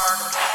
market.